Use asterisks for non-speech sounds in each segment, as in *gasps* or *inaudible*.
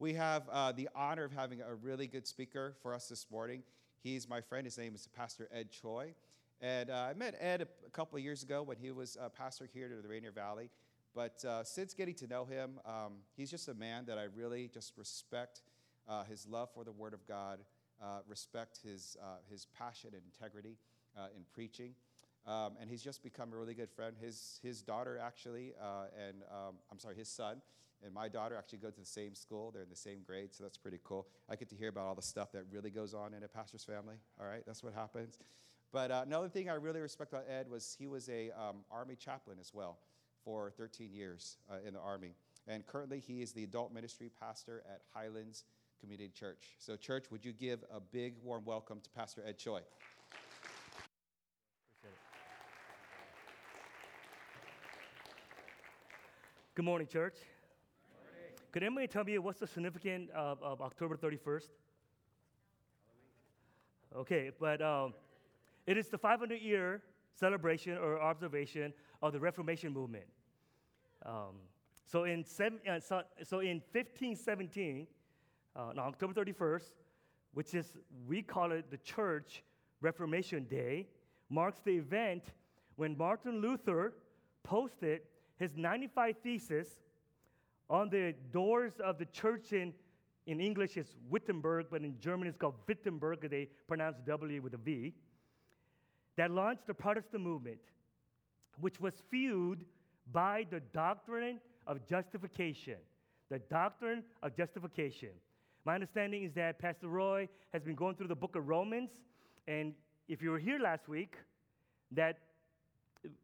We have uh, the honor of having a really good speaker for us this morning. He's my friend. His name is Pastor Ed Choi. And uh, I met Ed a, a couple of years ago when he was a pastor here to the Rainier Valley. But uh, since getting to know him, um, he's just a man that I really just respect uh, his love for the Word of God, uh, respect his, uh, his passion and integrity uh, in preaching. Um, and he's just become a really good friend. His, his daughter, actually, uh, and um, I'm sorry, his son and my daughter actually go to the same school. They're in the same grade, so that's pretty cool. I get to hear about all the stuff that really goes on in a pastor's family. All right, that's what happens. But uh, another thing I really respect about Ed was he was a um, Army chaplain as well for 13 years uh, in the Army. And currently, he is the adult ministry pastor at Highlands Community Church. So, church, would you give a big warm welcome to Pastor Ed Choi? Good morning, church. Could anybody tell me what's the significance of, of October 31st? Okay, but um, it is the 500 year celebration or observation of the Reformation movement. Um, so, in seven, uh, so, so, in 1517, uh, on October 31st, which is, we call it the Church Reformation Day, marks the event when Martin Luther posted his 95 theses on the doors of the church in, in English is Wittenberg, but in German it's called Wittenberg, they pronounce W with a V, that launched the Protestant movement, which was fueled by the doctrine of justification. The doctrine of justification. My understanding is that Pastor Roy has been going through the book of Romans, and if you were here last week, that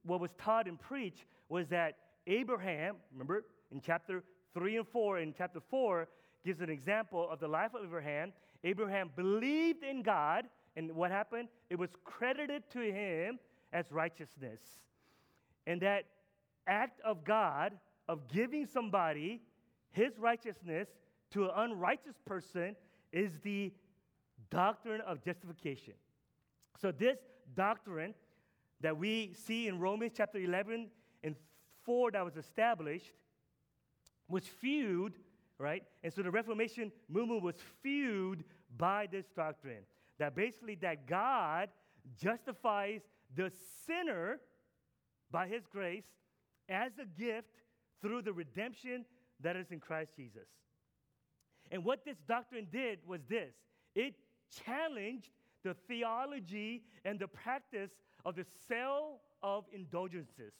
what was taught and preached was that Abraham, remember in chapter 3 and 4, in chapter 4, gives an example of the life of Abraham. Abraham believed in God, and what happened? It was credited to him as righteousness. And that act of God of giving somebody his righteousness to an unrighteous person is the doctrine of justification. So, this doctrine that we see in Romans chapter 11 and 4 that was established was fueled, right? And so the Reformation movement was fueled by this doctrine that basically that God justifies the sinner by his grace as a gift through the redemption that is in Christ Jesus. And what this doctrine did was this it challenged the theology and the practice of the sale of indulgences.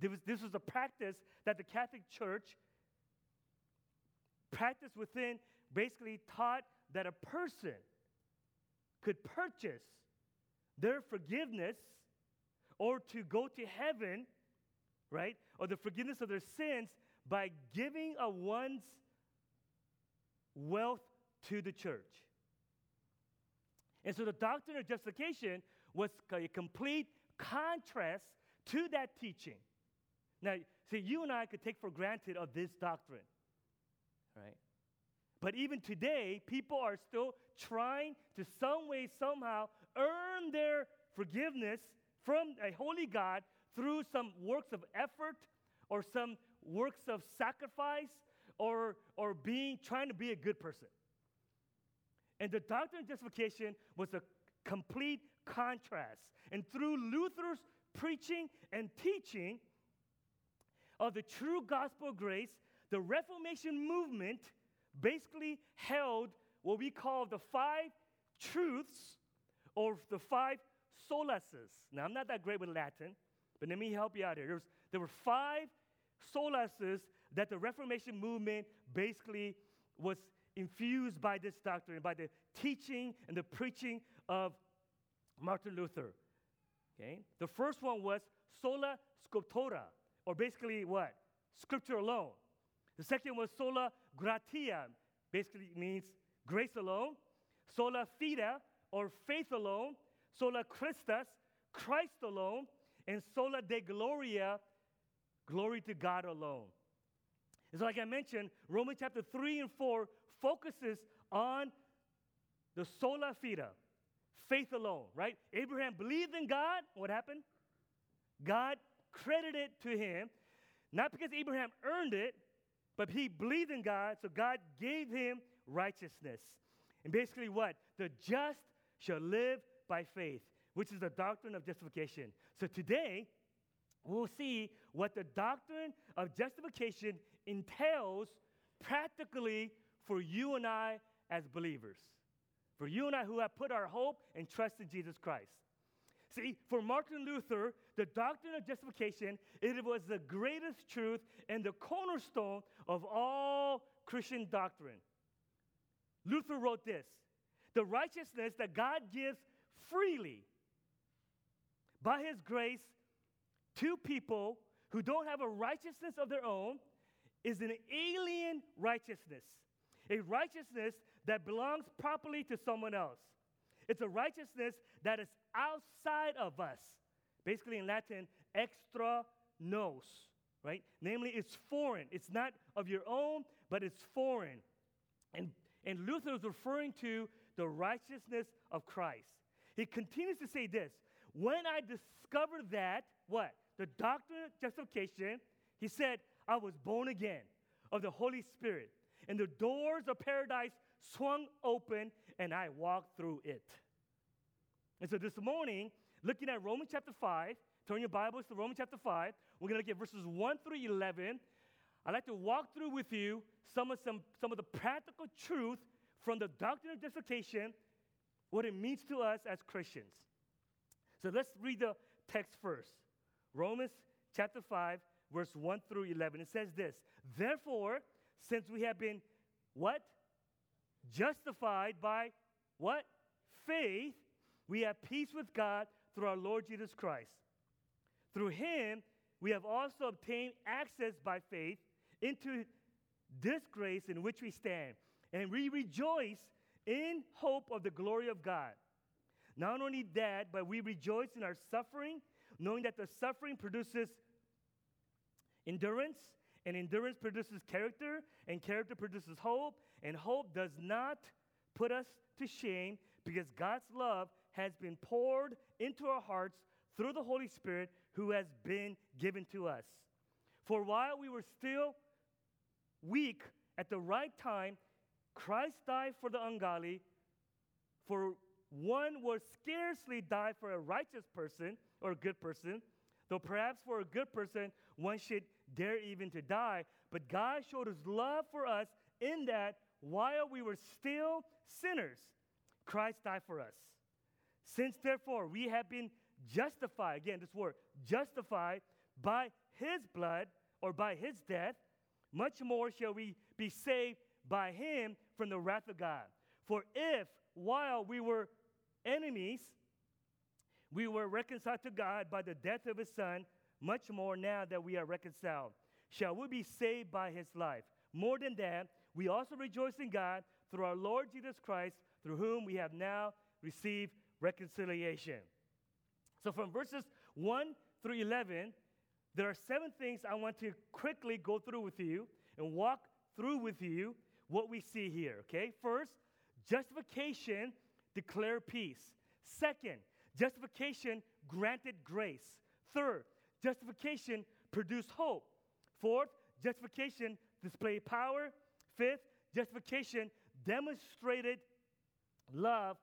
This was, this was a practice that the Catholic Church practiced within, basically taught that a person could purchase their forgiveness or to go to heaven, right, or the forgiveness of their sins by giving of one's wealth to the church. And so the doctrine of justification was a complete contrast to that teaching. Now, see, you and I could take for granted of this doctrine, right? But even today, people are still trying to some way, somehow, earn their forgiveness from a holy God through some works of effort or some works of sacrifice or, or being trying to be a good person. And the doctrine of justification was a complete contrast. And through Luther's preaching and teaching of the true gospel of grace, the Reformation movement basically held what we call the five truths or the five solaces. Now, I'm not that great with Latin, but let me help you out here. There, was, there were five solaces that the Reformation movement basically was infused by this doctrine, by the teaching and the preaching of Martin Luther. Okay? The first one was sola scriptura, or basically what? Scripture alone. The second was sola gratia, basically means grace alone. Sola fide, or faith alone. Sola Christus, Christ alone. And sola de gloria, glory to God alone. And so, like I mentioned, Romans chapter 3 and 4 focuses on the sola fide, faith alone, right? Abraham believed in God. What happened? God credited to him, not because Abraham earned it, But he believed in God, so God gave him righteousness. And basically, what? The just shall live by faith, which is the doctrine of justification. So today, we'll see what the doctrine of justification entails practically for you and I as believers. For you and I who have put our hope and trust in Jesus Christ. See, for Martin Luther, the doctrine of justification, it was the greatest truth and the cornerstone of all Christian doctrine. Luther wrote this The righteousness that God gives freely by his grace to people who don't have a righteousness of their own is an alien righteousness, a righteousness that belongs properly to someone else. It's a righteousness that is outside of us. Basically, in Latin, extra nos, right? Namely, it's foreign. It's not of your own, but it's foreign. And, and Luther is referring to the righteousness of Christ. He continues to say this When I discovered that, what? The doctrine of justification, he said, I was born again of the Holy Spirit, and the doors of paradise swung open, and I walked through it. And so this morning, looking at Romans chapter 5, turn your Bibles to Romans chapter 5. We're going to look at verses 1 through 11. I'd like to walk through with you some of, some, some of the practical truth from the doctrine of justification, what it means to us as Christians. So let's read the text first. Romans chapter 5, verse 1 through 11. It says this Therefore, since we have been what? Justified by what? Faith, we have peace with God through our Lord Jesus Christ. Through him, we have also obtained access by faith into this grace in which we stand, and we rejoice in hope of the glory of God. Not only that, but we rejoice in our suffering, knowing that the suffering produces endurance, and endurance produces character, and character produces hope, and hope does not put us to shame because God's love has been poured into our hearts through the Holy Spirit who has been given to us. For while we were still weak at the right time, Christ died for the ungodly, for one would scarcely die for a righteous person or a good person, though perhaps for a good person one should dare even to die. But God showed his love for us in that while we were still sinners, Christ died for us. Since therefore we have been justified, again, this word, justified by his blood or by his death, much more shall we be saved by him from the wrath of God. For if while we were enemies, we were reconciled to God by the death of his son, much more now that we are reconciled, shall we be saved by his life. More than that, we also rejoice in God through our Lord Jesus Christ, through whom we have now received reconciliation. So, from verses 1 through 11, there are seven things I want to quickly go through with you and walk through with you what we see here, okay? First, justification declare peace. Second, justification granted grace. Third, justification produced hope. Fourth, justification displayed power. Fifth, justification demonstrated love.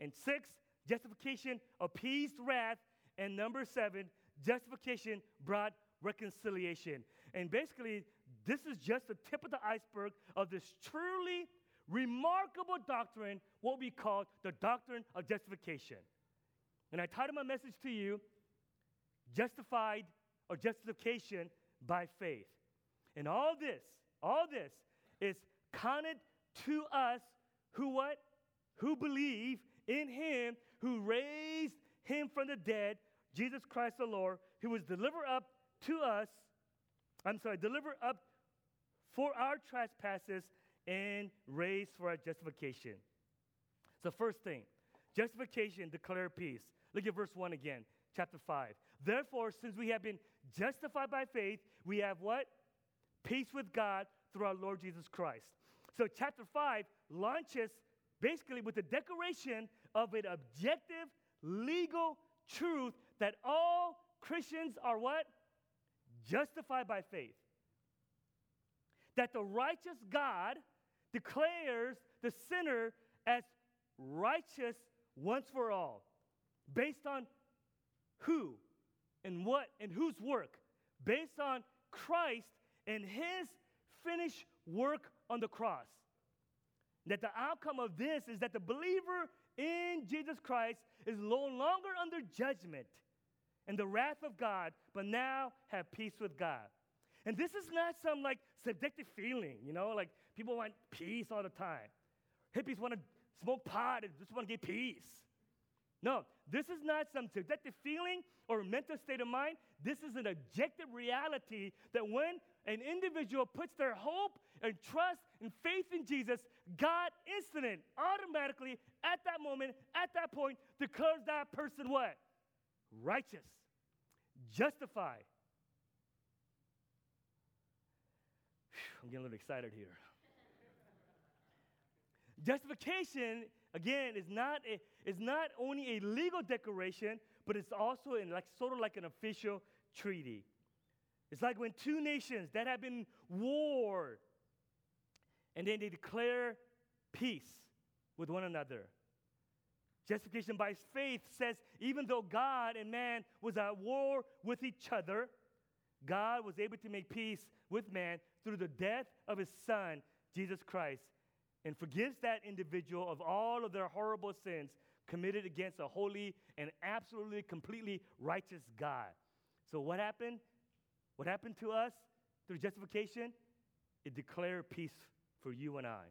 And six, justification appeased wrath. And number seven, justification brought reconciliation. And basically, this is just the tip of the iceberg of this truly remarkable doctrine, what we call the doctrine of justification. And I titled my message to you, Justified or Justification by Faith. And all this, all this is counted to us who what? Who believe in him who raised him from the dead, Jesus Christ the Lord, who was delivered up to us, I'm sorry, delivered up for our trespasses and raised for our justification. So, first thing, justification, declare peace. Look at verse 1 again, chapter 5. Therefore, since we have been justified by faith, we have what? Peace with God through our Lord Jesus Christ. So, chapter 5 launches basically with the declaration of an objective, legal truth that all Christians are what? Justified by faith. that the righteous God declares the sinner as righteous once for all, based on who and what and whose work, based on Christ and his finished work on the cross. That the outcome of this is that the believer in Jesus Christ is no longer under judgment and the wrath of God, but now have peace with God. And this is not some like subjective feeling, you know, like people want peace all the time. Hippies want to smoke pot and just want to get peace. No, this is not some subjective feeling or mental state of mind. This is an objective reality that when an individual puts their hope and trust and faith in Jesus, God instant, automatically, at that moment, at that point, declares that person what? Righteous, justified. I'm getting a little excited here. Justification, again, is not, a, is not only a legal declaration, but it's also in like, sort of like an official treaty. It's like when two nations that have been war and then they declare peace with one another. Justification by faith says even though God and man was at war with each other, God was able to make peace with man through the death of his son, Jesus Christ, and forgives that individual of all of their horrible sins committed against a holy and absolutely, completely righteous God. So, what happened? What happened to us through justification? It declared peace for you and I.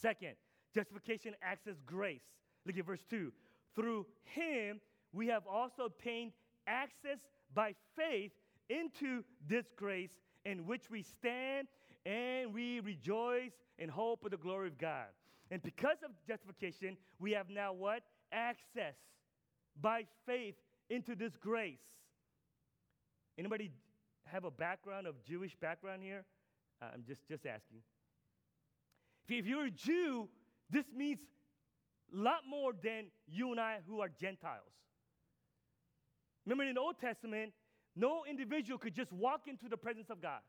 Second, justification acts as grace. Look at verse 2. Through him, we have also obtained access by faith into this grace in which we stand and we rejoice in hope of the glory of God. And because of justification, we have now what? Access by faith into this grace. Anybody have a background of Jewish background here? Uh, I'm just, just asking. If you're a Jew, this means a lot more than you and I who are Gentiles. Remember in the Old Testament, no individual could just walk into the presence of God.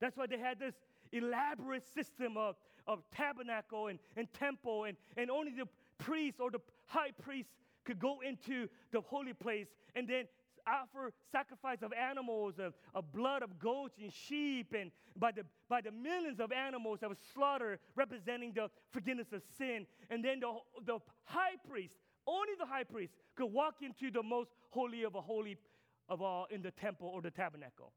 That's why they had this elaborate system of, of tabernacle and, and temple, and, and only the priest or the high priest could go into the holy place and then offer sacrifice of animals, of, of blood of goats and sheep, and by the, by the millions of animals that were slaughtered, representing the forgiveness of sin. And then the, the high priest, only the high priest, could walk into the most holy of a holy of all in the temple or the tabernacle.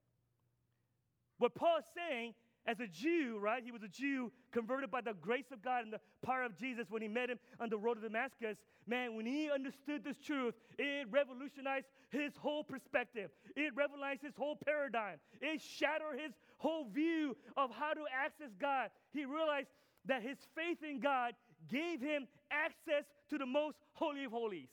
What Paul is saying as a Jew, right? He was a Jew converted by the grace of God and the power of Jesus when he met him on the road to Damascus. Man, when he understood this truth, it revolutionized his whole perspective. It revolutionized his whole paradigm. It shattered his whole view of how to access God. He realized that his faith in God gave him access to the most holy of holies.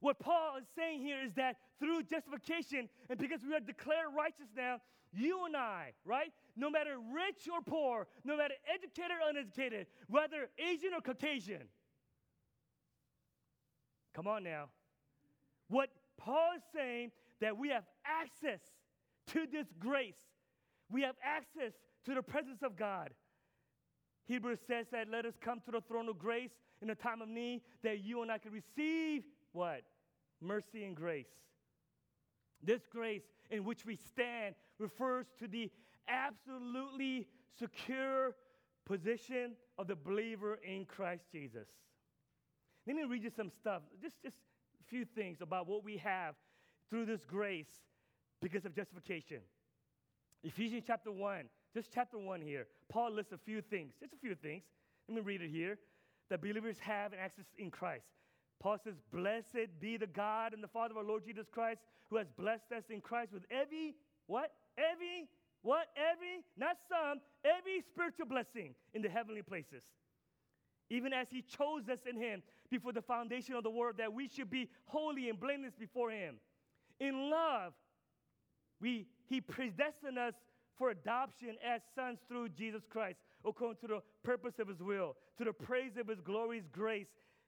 What Paul is saying here is that through justification, and because we are declared righteous now, you and I, right? No matter rich or poor, no matter educated or uneducated, whether Asian or Caucasian. Come on now. What Paul is saying that we have access to this grace. We have access to the presence of God. Hebrews says that let us come to the throne of grace in a time of need that you and I can receive what? Mercy and grace. This grace in which we stand refers to the absolutely secure position of the believer in Christ Jesus. Let me read you some stuff, just, just a few things about what we have through this grace because of justification. Ephesians chapter 1, just chapter 1 here. Paul lists a few things, just a few things. Let me read it here that believers have access in Christ. Paul says, Blessed be the God and the Father of our Lord Jesus Christ, who has blessed us in Christ with every, what? Every, what? Every, not some, every spiritual blessing in the heavenly places. Even as he chose us in him before the foundation of the world, that we should be holy and blameless before him. In love, we, he predestined us for adoption as sons through Jesus Christ, according to the purpose of his will, to the praise of his glorious grace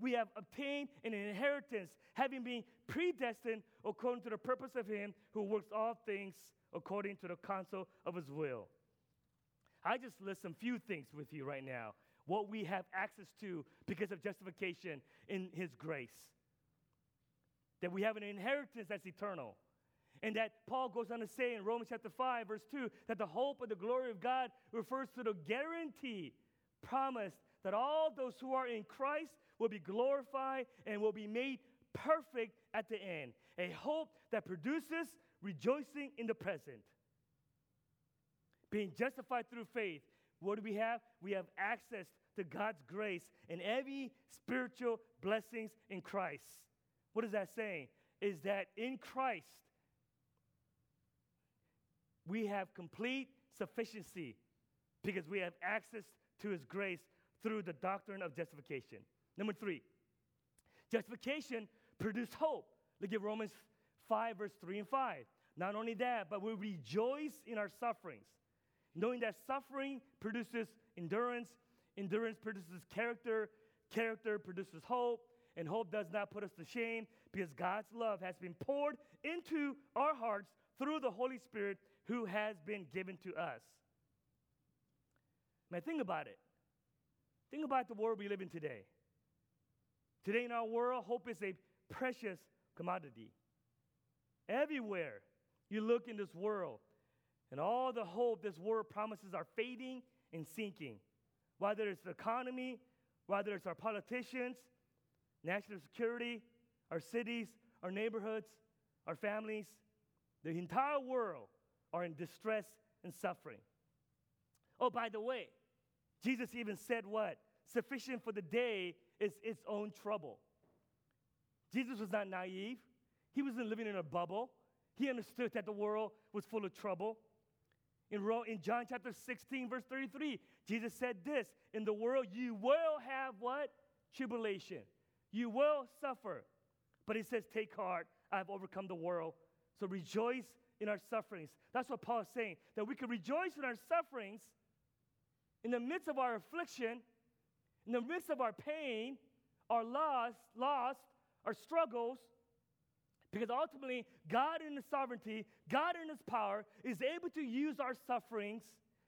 we have obtained an inheritance, having been predestined according to the purpose of him who works all things according to the counsel of his will. I just list some few things with you right now. What we have access to because of justification in his grace. That we have an inheritance that's eternal. And that Paul goes on to say in Romans chapter 5, verse 2, that the hope of the glory of God refers to the guarantee promised that all those who are in Christ will be glorified and will be made perfect at the end. A hope that produces rejoicing in the present. Being justified through faith, what do we have? We have access to God's grace and every spiritual blessings in Christ. What is that saying? Is that in Christ, we have complete sufficiency because we have access to his grace through the doctrine of justification. Number three, justification produced hope. Look at Romans 5, verse 3 and 5. Not only that, but we rejoice in our sufferings, knowing that suffering produces endurance, endurance produces character, character produces hope, and hope does not put us to shame because God's love has been poured into our hearts through the Holy Spirit who has been given to us. Now, think about it. Think about the world we live in today. Today in our world, hope is a precious commodity. Everywhere you look in this world, and all the hope this world promises are fading and sinking. Whether it's the economy, whether it's our politicians, national security, our cities, our neighborhoods, our families, the entire world are in distress and suffering. Oh, by the way, Jesus even said what? Sufficient for the day is its own trouble. Jesus was not naive. He wasn't living in a bubble. He understood that the world was full of trouble. In, in John chapter 16, verse 33, Jesus said this In the world you will have what? Tribulation. You will suffer. But he says, Take heart, I have overcome the world. So rejoice in our sufferings. That's what Paul is saying, that we can rejoice in our sufferings in the midst of our affliction, in the midst of our pain, our loss, loss, our struggles, because ultimately, God in His sovereignty, God in His power, is able to use our sufferings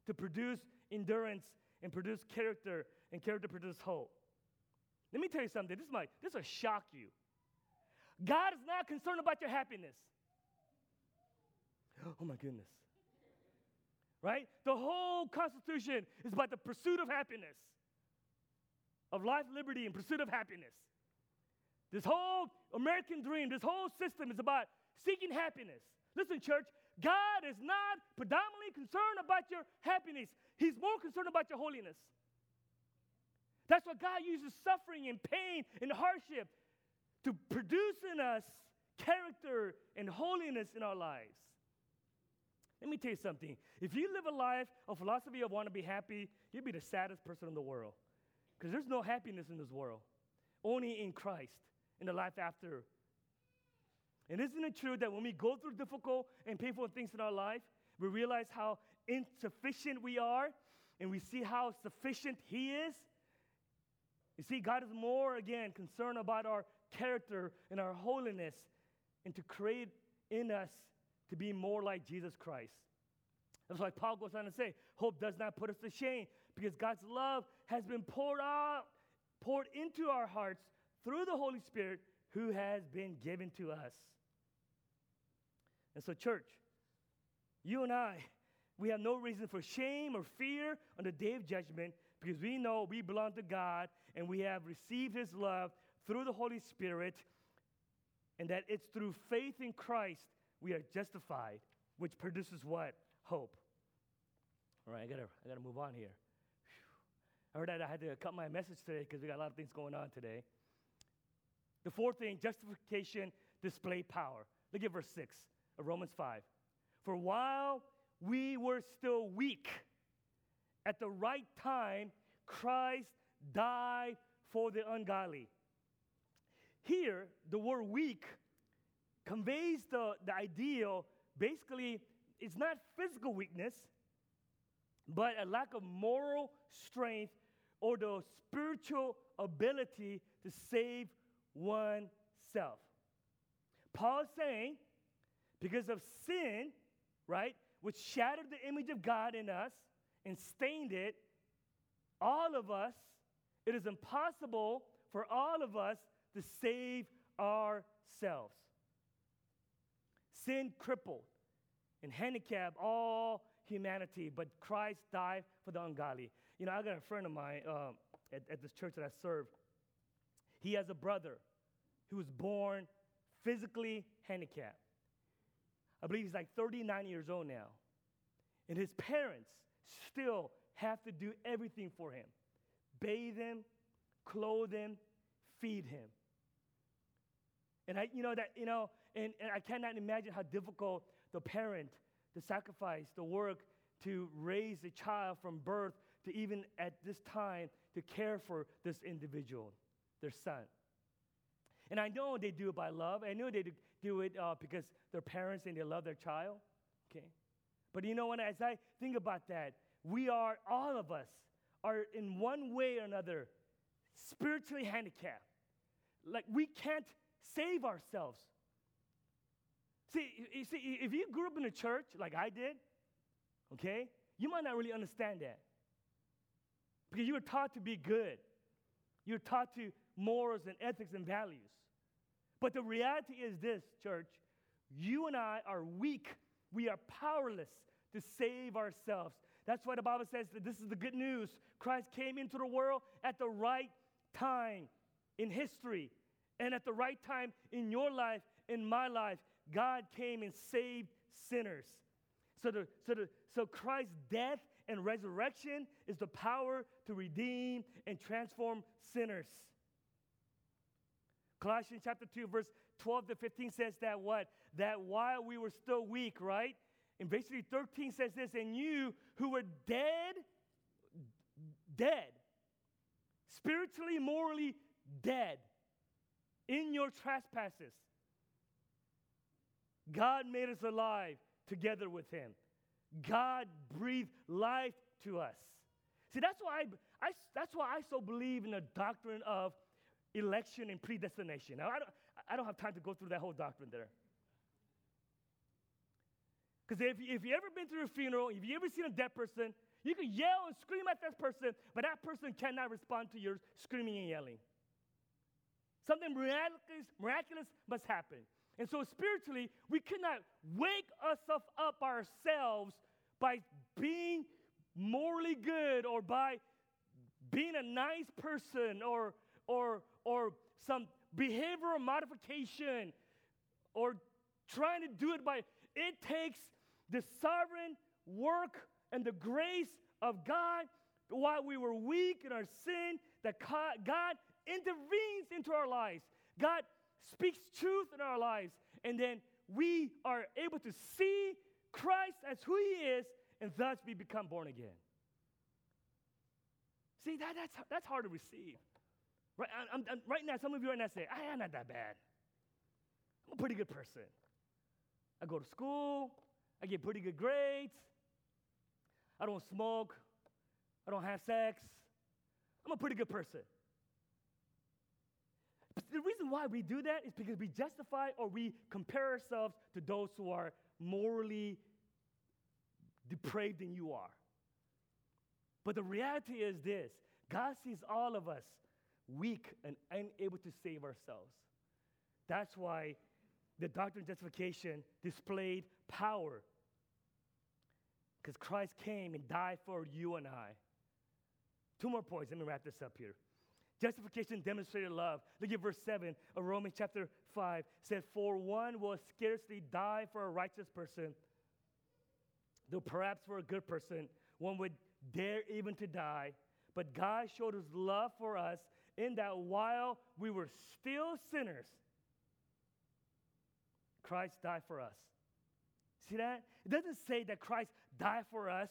to produce endurance and produce character, and character produce hope. Let me tell you something. This might this will shock you. God is not concerned about your happiness. *gasps* Oh my goodness right? The whole Constitution is about the pursuit of happiness, of life, liberty, and pursuit of happiness. This whole American dream, this whole system is about seeking happiness. Listen, church, God is not predominantly concerned about your happiness, He's more concerned about your holiness. That's why God uses suffering and pain and hardship to produce in us character and holiness in our lives. Let me tell you something. If you live a life, a philosophy of want to be happy, you'll be the saddest person in the world. Because there's no happiness in this world, only in Christ, in the life after. And isn't it true that when we go through difficult and painful things in our life, we realize how insufficient we are and we see how sufficient He is? You see, God is more, again, concerned about our character and our holiness and to create in us to be more like Jesus Christ. That's why Paul goes on to say, hope does not put us to shame because God's love has been poured out, poured into our hearts through the Holy Spirit who has been given to us. And so, church, you and I, we have no reason for shame or fear on the day of judgment because we know we belong to God and we have received His love through the Holy Spirit, and that it's through faith in Christ we are justified, which produces what? Hope. All right, I gotta, I gotta move on here. I heard that I had to cut my message today because we got a lot of things going on today. The fourth thing, justification display power. Look at verse 6 of Romans 5. For while we were still weak, at the right time, Christ died for the ungodly. Here, the word weak conveys the, the ideal basically, it's not physical weakness, but a lack of moral strength or the spiritual ability to save oneself. Paul's saying, because of sin, right, which shattered the image of God in us and stained it, all of us, it is impossible for all of us to save ourselves. Sin crippled and handicapped all humanity, but Christ died for the ungodly. You know, I got a friend of mine um, at, at this church that I serve. He has a brother who was born physically handicapped. I believe he's like 39 years old now. And his parents still have to do everything for him bathe him, clothe him, feed him. And I, you know, that, you know, and, and I cannot imagine how difficult the parent, the sacrifice, the work to raise a child from birth to even at this time to care for this individual, their son. And I know they do it by love. I know they do it uh, because they're parents and they love their child. Okay? But you know what? As I think about that, we are, all of us, are in one way or another spiritually handicapped. Like we can't save ourselves. See, you see, if you grew up in a church like I did, okay, you might not really understand that. Because you were taught to be good. You're taught to morals and ethics and values. But the reality is this, church you and I are weak. We are powerless to save ourselves. That's why the Bible says that this is the good news. Christ came into the world at the right time in history and at the right time in your life, in my life. God came and saved sinners. So, the, so, the, so Christ's death and resurrection is the power to redeem and transform sinners. Colossians chapter 2, verse 12 to 15 says that what? That while we were still weak, right? And basically 13 says this, and you who were dead, dead, spiritually, morally dead in your trespasses God made us alive together with Him. God breathed life to us. See, that's why I, I, that's why I so believe in the doctrine of election and predestination. Now, I don't, I don't have time to go through that whole doctrine there. Because if, if you've ever been through a funeral, if you've ever seen a dead person, you can yell and scream at that person, but that person cannot respond to your screaming and yelling. Something miraculous, miraculous must happen. And so spiritually, we cannot wake ourselves up ourselves by being morally good or by being a nice person or, or, or some behavioral modification or trying to do it by it takes the sovereign work and the grace of God while we were weak in our sin that God intervenes into our lives. God speaks truth in our lives, and then we are able to see Christ as who He is, and thus we become born again. See, that, that's, that's hard to receive. Right, I'm, I'm, right now, some of you right now say, ah, I am not that bad. I'm a pretty good person. I go to school, I get pretty good grades, I don't smoke, I don't have sex. I'm a pretty good person. Why we do that is because we justify or we compare ourselves to those who are morally depraved than you are. But the reality is this God sees all of us weak and unable to save ourselves. That's why the doctrine of justification displayed power. Because Christ came and died for you and I. Two more points. Let me wrap this up here. Justification demonstrated love. Look at verse 7 of Romans chapter 5. said, For one will scarcely die for a righteous person, though perhaps for a good person, one would dare even to die. But God showed his love for us in that while we were still sinners, Christ died for us. See that? It doesn't say that Christ died for us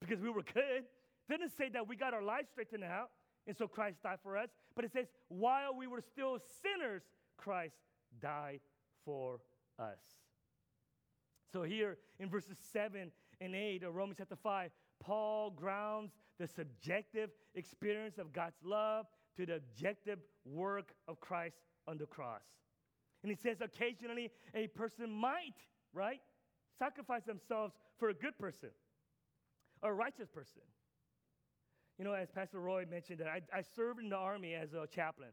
because we were good. It doesn't say that we got our lives straightened out and so Christ died for us. But it says, while we were still sinners, Christ died for us. So here in verses 7 and 8 of Romans chapter 5, Paul grounds the subjective experience of God's love to the objective work of Christ on the cross. And he says occasionally a person might, right, sacrifice themselves for a good person, a righteous person. You know, as Pastor Roy mentioned, that I, I served in the army as a chaplain.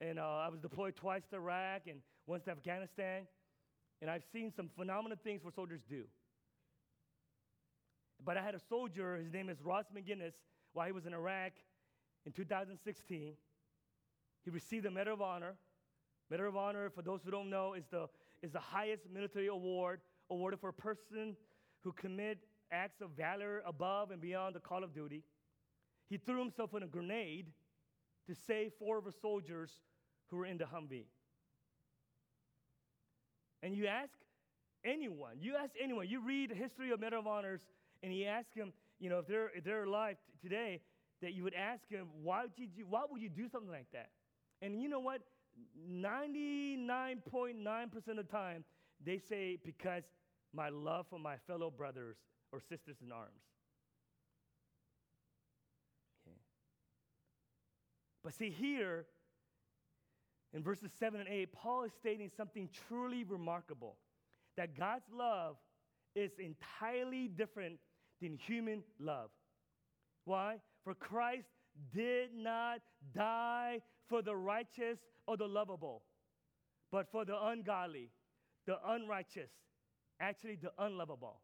And uh, I was deployed twice to Iraq and once to Afghanistan. And I've seen some phenomenal things what soldiers do. But I had a soldier, his name is Ross McGinnis, while he was in Iraq in 2016. He received the Medal of Honor. Medal of Honor, for those who don't know, is the, is the highest military award awarded for a person who commit acts of valor above and beyond the call of duty. He threw himself in a grenade to save four of the soldiers who were in the Humvee. And you ask anyone, you ask anyone, you read the history of Medal of Honors, and you ask them, you know, if they're, if they're alive t- today, that you would ask him, why would, you, why would you do something like that? And you know what? 99.9% of the time, they say, because my love for my fellow brothers or sisters in arms. Okay. But see, here in verses 7 and 8, Paul is stating something truly remarkable that God's love is entirely different than human love. Why? For Christ did not die for the righteous or the lovable, but for the ungodly, the unrighteous, actually the unlovable.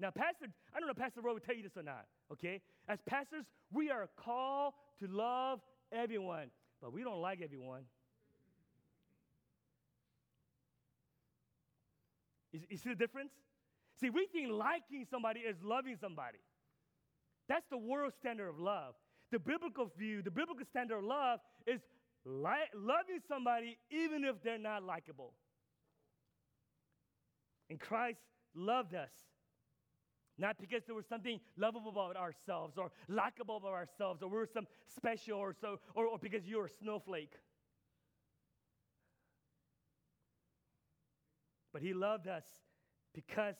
Now, Pastor, I don't know if Pastor Roy would tell you this or not, okay? As pastors, we are called to love everyone, but we don't like everyone. You, you see the difference? See, we think liking somebody is loving somebody. That's the world standard of love. The biblical view, the biblical standard of love is li- loving somebody even if they're not likable. And Christ loved us. Not because there was something lovable about ourselves or likable about ourselves or we were some special or so or, or because you're a snowflake. But he loved us because,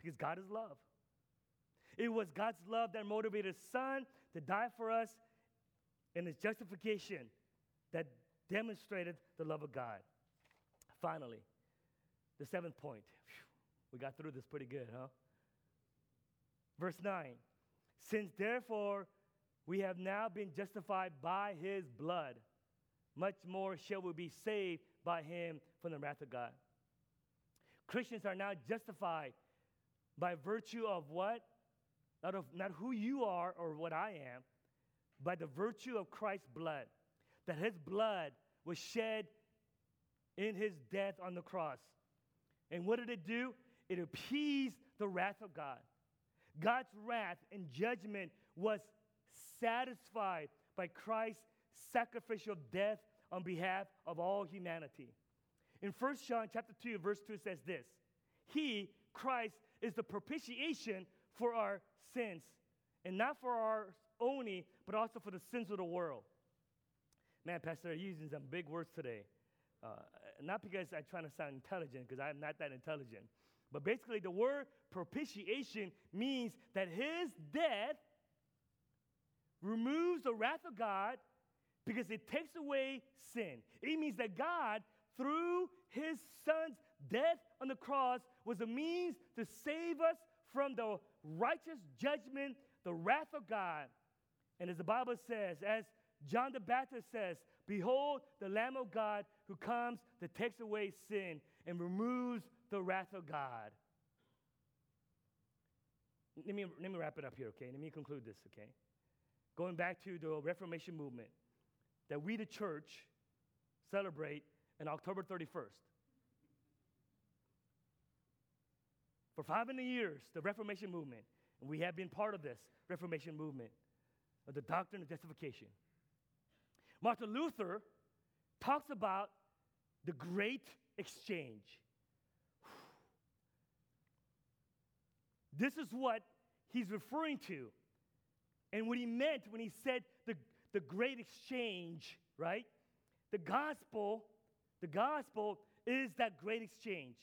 because God is love. It was God's love that motivated his son to die for us and his justification that demonstrated the love of God. Finally, the seventh point. Whew, we got through this pretty good, huh? Verse 9 Since therefore we have now been justified by his blood, much more shall we be saved by him from the wrath of God. Christians are now justified by virtue of what? Not of not who you are or what I am, by the virtue of Christ's blood. That his blood was shed in his death on the cross. And what did it do? It appeased the wrath of God. God's wrath and judgment was satisfied by Christ's sacrificial death on behalf of all humanity. In 1 John chapter 2, verse 2 says this He, Christ, is the propitiation for our sins, and not for our only, but also for the sins of the world. Man, Pastor, you're using some big words today. Uh, not because I'm trying to sound intelligent, because I'm not that intelligent. But basically, the word propitiation means that his death removes the wrath of God because it takes away sin. It means that God, through his son's death on the cross, was a means to save us from the righteous judgment, the wrath of God. And as the Bible says, as John the Baptist says, Behold the Lamb of God who comes that takes away sin and removes the wrath of God. Let me, let me wrap it up here, okay? Let me conclude this, okay? Going back to the Reformation movement that we, the church, celebrate on October 31st. For 500 years, the Reformation movement, and we have been part of this Reformation movement of the doctrine of justification. Martin Luther talks about the great exchange. *sighs* this is what he's referring to. And what he meant when he said the, the great exchange, right? The gospel, the gospel is that great exchange.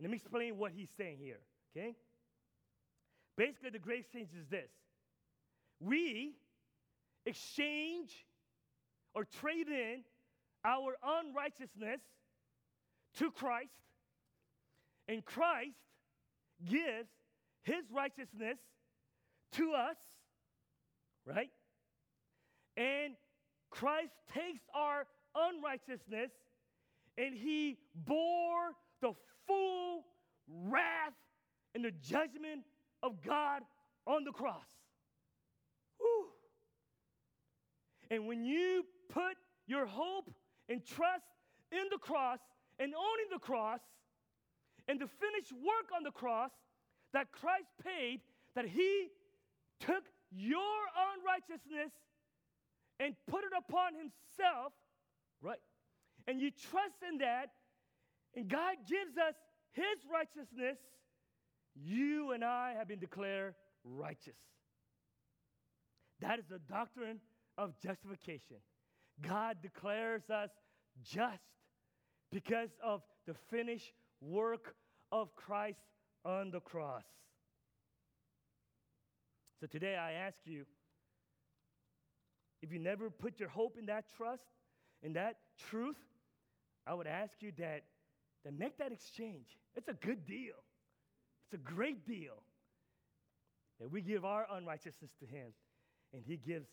Let me explain what he's saying here, okay? Basically, the great exchange is this we exchange or trade in our unrighteousness to Christ, and Christ gives his righteousness to us, right? And Christ takes our unrighteousness and he bore the full wrath and the judgment of God on the cross. Whew. And when you put your hope and trust in the cross and owning the cross and the finished work on the cross that Christ paid, that He took your unrighteousness and put it upon Himself, right? And you trust in that, and God gives us His righteousness, you and I have been declared righteous. That is the doctrine of justification. God declares us just because of the finished work of Christ on the cross. So today I ask you if you never put your hope in that trust, in that truth, I would ask you that, that make that exchange. It's a good deal. It's a great deal that we give our unrighteousness to Him and He gives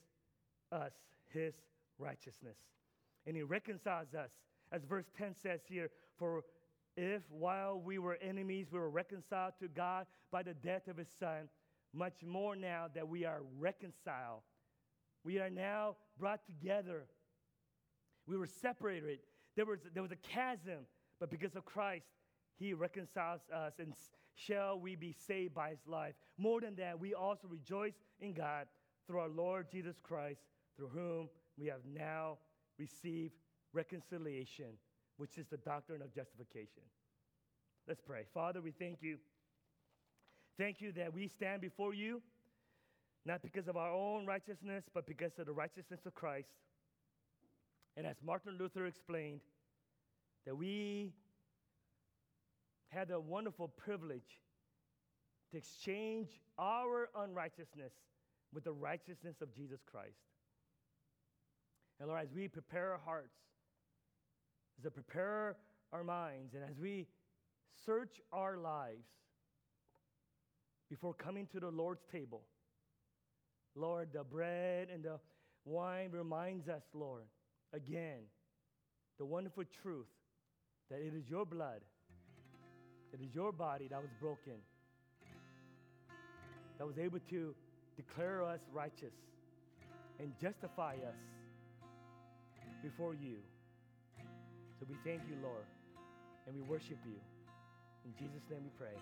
us His righteousness. And He reconciles us. As verse 10 says here, for if while we were enemies, we were reconciled to God by the death of His Son, much more now that we are reconciled, we are now brought together. We were separated. There was, there was a chasm, but because of Christ, He reconciles us, and shall we be saved by His life. More than that, we also rejoice in God through our Lord Jesus Christ, through whom we have now received reconciliation, which is the doctrine of justification. Let's pray. Father, we thank you. Thank you that we stand before you, not because of our own righteousness, but because of the righteousness of Christ. And as Martin Luther explained, that we had the wonderful privilege to exchange our unrighteousness with the righteousness of Jesus Christ. And Lord, as we prepare our hearts, as we prepare our minds, and as we search our lives before coming to the Lord's table, Lord, the bread and the wine reminds us, Lord, again, the wonderful truth that it is your blood, it is your body that was broken, that was able to declare us righteous and justify us before you. So we thank you, Lord, and we worship you. In Jesus' name we pray.